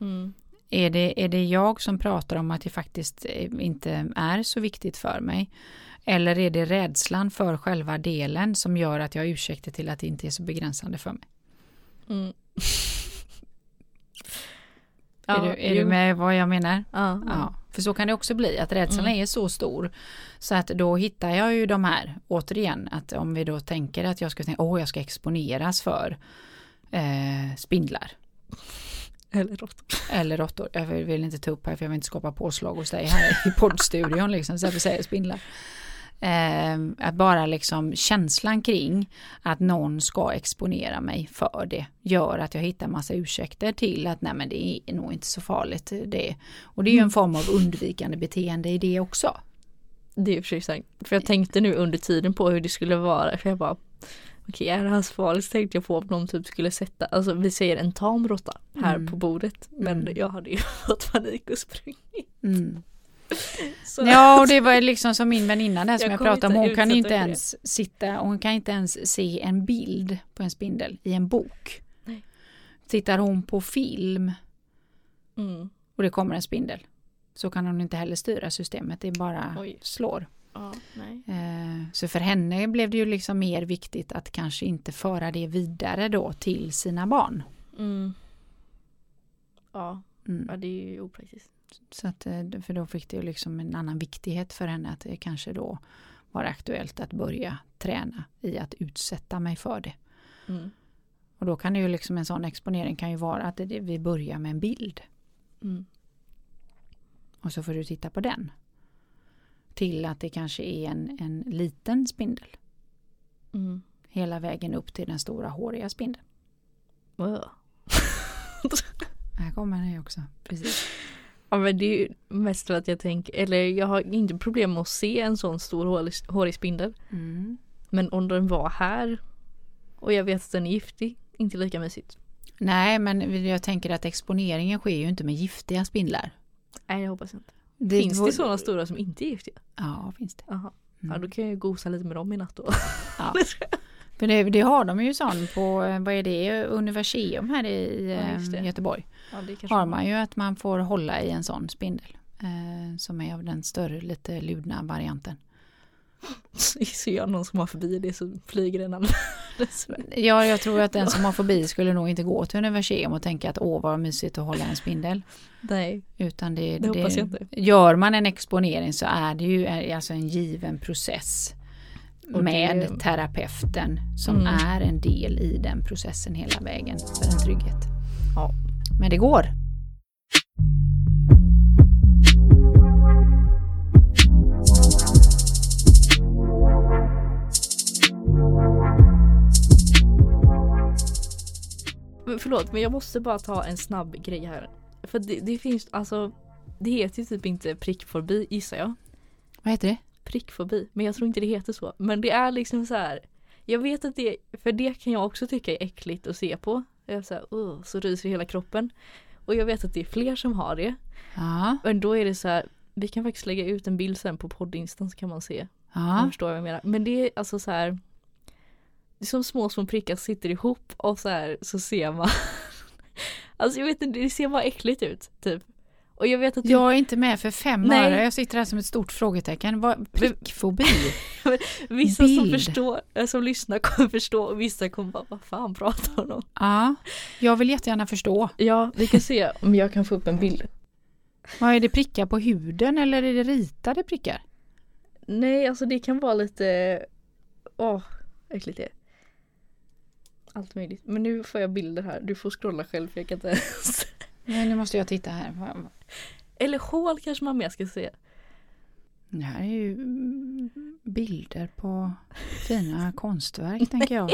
Mm. Är, det, är det jag som pratar om att det faktiskt eh, inte är så viktigt för mig? Eller är det rädslan för själva delen som gör att jag har ursäkter till att det inte är så begränsande för mig? Mm. är, du, är du, med vad jag menar? Ja, ja. För så kan det också bli, att rädslan mm. är så stor. Så att då hittar jag ju de här, återigen, att om vi då tänker att jag ska tänka, åh jag ska exponeras för eh, spindlar. Eller råttor. Eller råttor. Jag vill inte ta upp här för jag vill inte skapa påslag hos dig här i poddstudion liksom, så jag säger spindlar. Eh, att bara liksom känslan kring att någon ska exponera mig för det gör att jag hittar massa ursäkter till att nej men det är nog inte så farligt det. Och det är ju en mm. form av undvikande beteende i det också. Det är precis sant. För jag tänkte nu under tiden på hur det skulle vara för jag bara Okej, är det här farligt så tänkte jag på om någon typ skulle sätta, alltså vi säger en tam råtta här mm. på bordet. Men mm. jag hade ju fått panik och sprungit. Mm. Ja och det var liksom som min väninna där som jag, jag pratade om. Hon kan inte ens sitta och hon kan inte ens se en bild på en spindel i en bok. Nej. Tittar hon på film mm. och det kommer en spindel så kan hon inte heller styra systemet. Det bara Oj. slår. Ja, eh, så för henne blev det ju liksom mer viktigt att kanske inte föra det vidare då till sina barn. Mm. Ja. Mm. ja, det är ju opraktiskt. Så att, eh, för då fick det ju liksom en annan viktighet för henne att det kanske då var aktuellt att börja träna i att utsätta mig för det. Mm. Och då kan det ju liksom en sån exponering kan ju vara att det, vi börjar med en bild. Mm. Och så får du titta på den. Till att det kanske är en, en liten spindel. Mm. Hela vägen upp till den stora håriga spindeln. Wow. Här kommer den också. Precis. Ja men det är ju mest för att jag tänker, eller jag har inte problem med att se en sån stor hårig, hårig spindel. Mm. Men om den var här och jag vet att den är giftig, inte lika mysigt. Nej, men jag tänker att exponeringen sker ju inte med giftiga spindlar. Nej jag hoppas inte. Det Finns det sådana stora som inte är giftiga? Ja, finns det. Jaha. Mm. Ja då kan jag ju gosa lite med dem i natt då. Ja. För det, det har de ju sån på, eh, vad är det, Universium här i Ja, det. eh, Göteborg. Ja det Har man ju att man får hålla i en sån spindel. Eh, som är av den större, lite ludna varianten. Ser jag någon som har förbi det så flyger den alldeles. Ja, jag tror att den som har fobi skulle nog inte gå till Universium och tänka att åh vad mysigt att hålla en spindel. Nej, Utan det, det hoppas jag inte. Gör man en exponering så är det ju eh, alltså en given process. Med det- terapeuten som Mm. är en del i den processen hela vägen för en trygghet. Ja. Men det går. Men förlåt men jag måste bara ta en snabb grej här. För det, det finns alltså Det heter ju typ inte prickfobi gissar jag. Vad heter det? Prickfobi. Men jag tror inte det heter så. Men det är liksom så här. Jag vet att det, för det kan jag också tycka är äckligt att se på. Jag så här, uh, så ryser hela kroppen. Och jag vet att det är fler som har det. Ja, Men då är det så här. Vi kan faktiskt lägga ut en bild sen på poddinstan så kan man se. Ja. du förstår vad jag menar. Men det är alltså så här. Det är som små små prickar sitter ihop och så här så ser man. alltså jag vet inte, det ser bara äckligt ut typ. Och jag vet att Jag är inte med för fem Nej. öre. Jag sitter här som ett stort frågetecken. Vad, prickfobi? vissa som bild. förstår, eh, som lyssnar kommer förstå och vissa kommer bara vad fan pratar hon om? ja, jag vill jättegärna förstå. Ja, vi kan se om jag kan få upp en bild. Vad är det prickar på huden eller är det ritade prickar? Nej, alltså det kan vara lite, åh, äckligt det. Allt möjligt. Men nu får jag bilder här. Du får scrolla själv för jag kan inte ens. Nej, nu måste jag titta här. Eller hål kanske man mer ska se. Det här är ju bilder på fina konstverk tänker jag.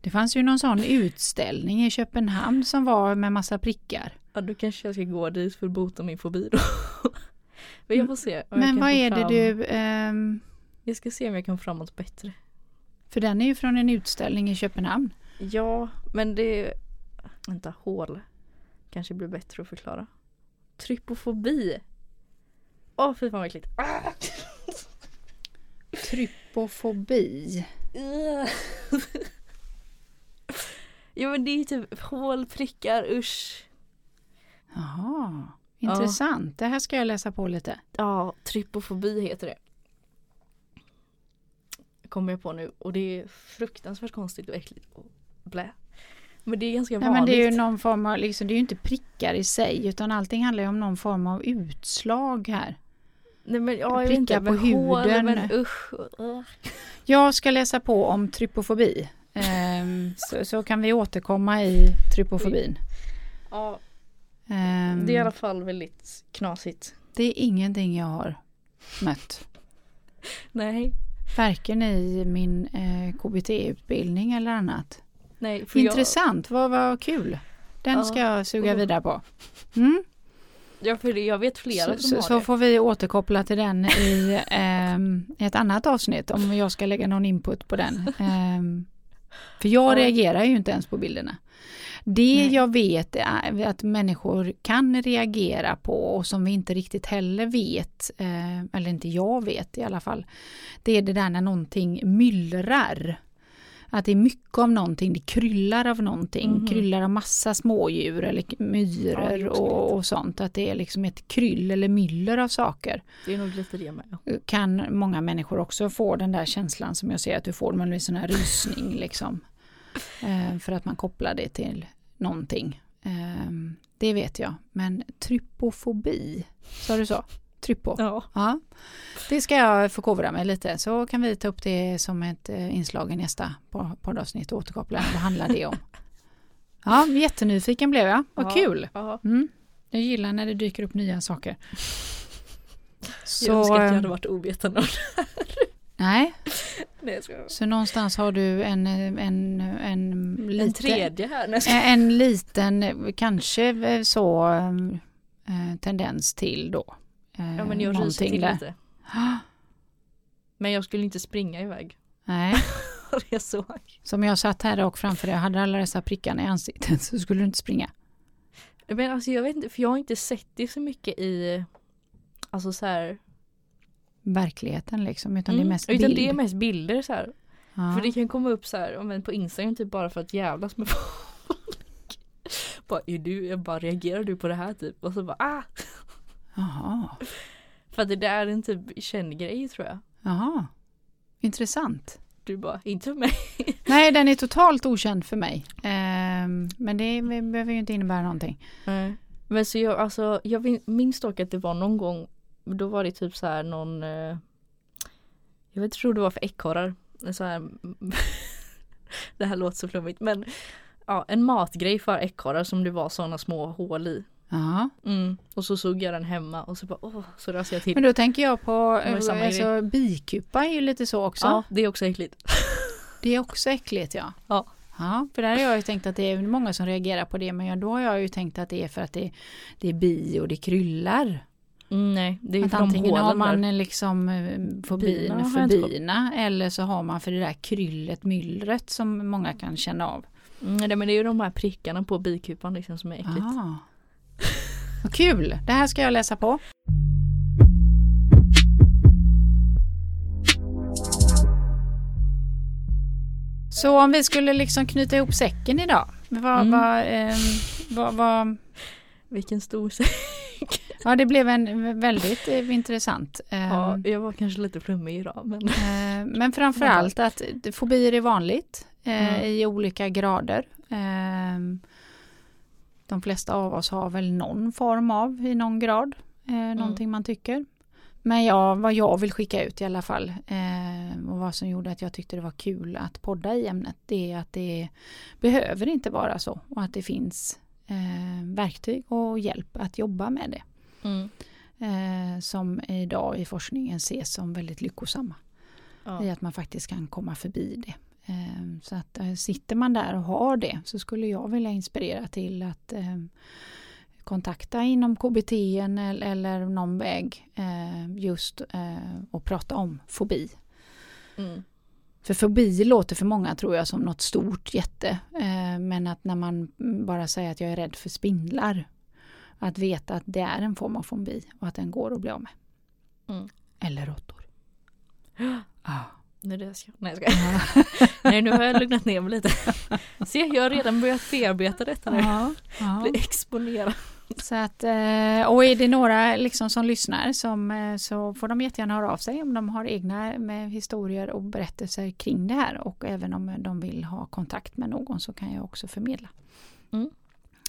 Det fanns ju någon sån utställning i Köpenhamn som var med massa prickar. Ja, då kanske jag ska gå dit för att bota min fobi då. Men jag får se. Men vad är det fram- du... ehm, Jag ska se om jag kan få fram något bättre. för den är ju från en utställning i Köpenhamn. Ja, men det... Vänta, hål. Kanske blir bättre att förklara. Trypofobi. Åh, fy fan vad äckligt. Ah! Trypofobi. Ja men det är typ hål, prickar, usch. Jaha, intressant. Det här ska jag läsa på lite. Ja, trypofobi heter det. Kommer jag på nu och det är fruktansvärt konstigt och äckligt och blä. Men det är ganska vanligt. men det är ju någon form av, liksom, det är ju inte prickar i sig utan allting handlar ju om någon form av utslag här. Nej men ja, jag prickar på huden. men usch. Jag ska läsa på om trypofobi. Ehm, så, så kan vi återkomma i trypofobin. Ja, Ehm, det är i alla fall väldigt knasigt. det är ingenting jag har mött. Nej, Varken i min eh, KBT-utbildning eller annat. Nej. För jag, Intressant, vad, vad kul. Den Ja. ska jag suga vidare på. Mm. ja, för jag vet flera Så, som så, har så det. får vi återkoppla till den i ehm, ett annat avsnitt om jag ska lägga någon input på den. Ehm, för jag Ja. reagerar ju inte ens på bilderna. Det Nej. jag vet är att människor kan reagera på och som vi inte riktigt heller vet, eh, eller inte jag vet i alla fall, det är det där när någonting myllrar. Att det är mycket av någonting, det kryllar av någonting, Mhm. kryllar av massa smådjur eller Ja, myror också och, och sånt. Att det är liksom ett kryll eller myller av saker. Det är nog lite det med. ja. Kan många människor också få den där känslan som jag ser att du får, man blir sån här rysning liksom. Eh, för att man kopplar det till någonting. Eh, det vet jag. Men trypofobi, sa du så? Trypo? Ja. Ja, det ska jag förkovra mig lite så kan vi ta upp det som ett eh, inslag i nästa po- poddavsnitt och återkoppla. Vad handlar det om? Ja, jättenyfiken blev jag. Vad Ja. kul! Ja. Mm. Jag gillar när det dyker upp nya saker. Jag Så, önskar att jag eh, hade varit ovetande om det. nej, Nej, jag skojar. så någonstans har du en, eh, en, en, En liten, tredje här. Nej, jag skojar. en, en liten, kanske så tendens till då. Eh, Ja men jag ryser till där. lite. Men jag skulle inte springa iväg. Nej, jag såg. som jag satt här och framför dig och hade alla dessa prickarna i ansiktet så skulle du inte springa. Men alltså jag vet inte, för jag har inte sett det så mycket i, alltså så här. Verkligheten liksom, utan det är Mm, mest utan bild. det är mest bilder så här. ja. För det kan komma upp så här, men på Instagram typ bara för att jävlas med folk. bara, är du, jag bara reagerar du på det här typ? Och så bara ah! Jaha, För det där är en typ känd grej tror jag. jaha. Intressant. Du bara, inte för mig. Nej, den är totalt okänd för mig. Ehm, men det behöver ju inte innebära någonting. Men så jag, alltså, jag minns dock att det var någon gång, då var det typ så här någon, eh, jag vet inte tror det var för ekorrar. Så här, det här låter så flummigt men ja, en matgrej för ekorrar som det var sådana små hål i. Ja. Mm. Och så såg jag den hemma och så bara åh, så rasade jag till. Men då tänker jag på, samma alltså bikupa är ju lite så också. ja, det är också äckligt. Det är också äckligt ja. Ja. Ja, för där har jag ju tänkt att det är många som reagerar på det men då har jag ju tänkt att det är för att det, det är bi och det kryllar. Mm, nej, det är Att antingen har man där. liksom eh, fobin för bina eller så har man för det där kryllet, myllret som många kan känna av. Mm, nej, men det är ju de här prickarna på bikupan liksom som är äckligt. Ah. Kul, det här ska jag läsa på. Så om vi skulle liksom knyta ihop säcken idag. Vad, Mm. vad, ehm, vad, vad, Vilken stor säck. ja, det blev en väldigt eh, intressant. Ehm, Ja, jag var kanske lite flummig idag men Eh, Men framför allt att fobier är vanligt eh, Mm. i olika grader. Eh, De flesta av oss har väl någon form av i någon grad, eh, någonting man tycker. Men ja, vad jag vill skicka ut i alla fall eh, och vad som gjorde att jag tyckte det var kul att podda i ämnet det är att det behöver inte vara så och att det finns eh, verktyg och hjälp att jobba med det mm. eh, som idag i forskningen ses som väldigt lyckosamma ja. i att man faktiskt kan komma förbi det. Eh, Så att eh, sitter man där och har det så skulle jag vilja inspirera till att eh, kontakta inom KBT eller, någon väg eh, just eh, och prata om fobi. Mm. För fobi låter för många tror jag som något stort jätte. Men att när man bara säger att jag är rädd för spindlar. Att veta att det är en form av fobi och att den går att bli av med. Mm. Eller råttor. Ah. Är det jag ska. Nej jag ska. Nej nu har jag lugnat ner mig lite. Se jag har redan börjat bearbeta detta nu. Ja, ja. Bli exponerad. Så att, eh, och är det några liksom som lyssnar som, eh, så får de jättegärna höra av sig om de har egna med historier och berättelser kring det här och även om de vill ha kontakt med någon så kan jag också förmedla. Mm.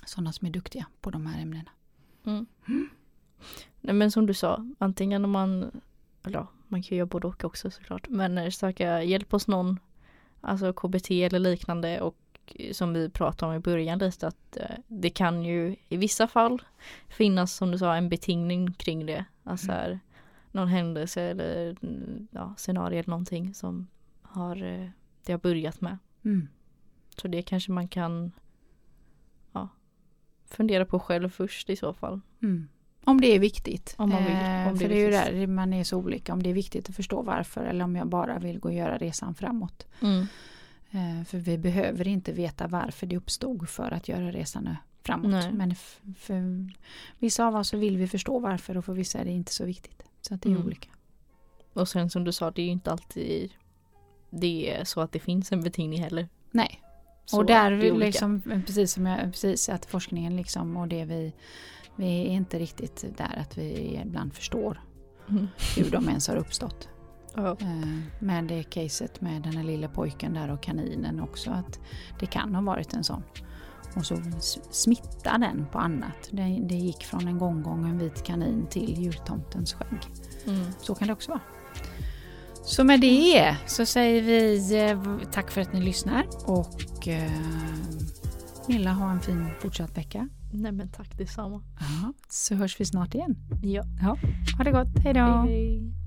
Sådana som är duktiga på de här ämnena. Mm. Nej men som du sa, antingen om man, eller man kan ju göra både och också såklart, men eh, söka hjälp hos någon, alltså KBT eller liknande och eh, som vi pratade om i början lite att eh, det kan ju i vissa fall finnas som du sa en betingning kring det, alltså här, någon händelse eller mm, ja, scenario eller någonting som har det har börjat med. Mm. Så det kanske man kan ja, fundera på själv först i så fall. Mm. Om det är viktigt. Om man vill, Eh, om det för är det är ju där man är så olika. Om det är viktigt att förstå varför eller om jag bara vill gå och göra resan framåt. Mm. Eh, För vi behöver inte veta varför det uppstod för att göra resan framåt. Nej. Men för vissa av oss så vill vi förstå varför och för vissa är det inte så viktigt. Så att det är Mm. olika. Och sen som du sa, det är ju inte alltid det är så att det finns en betingning heller. Nej, Så och där liksom, precis som jag, precis att forskningen liksom och det vi, vi är inte riktigt där att vi ibland förstår Mm. hur de ens har uppstått. Eh, Med det caset med den här lilla pojken där och kaninen också att det kan ha varit en sån. Och så smittar den på annat. Det, det gick från en gonggong en vit kanin till jultomtens skägg. Mm. Så kan det också vara. Så med det så säger vi eh, tack för att ni lyssnar och eh, Milla ha en fin fortsatt vecka. Nej men tack detsamma. Ja, så hörs vi snart igen. Ja. Ha det gott, hej då! Hej, hej.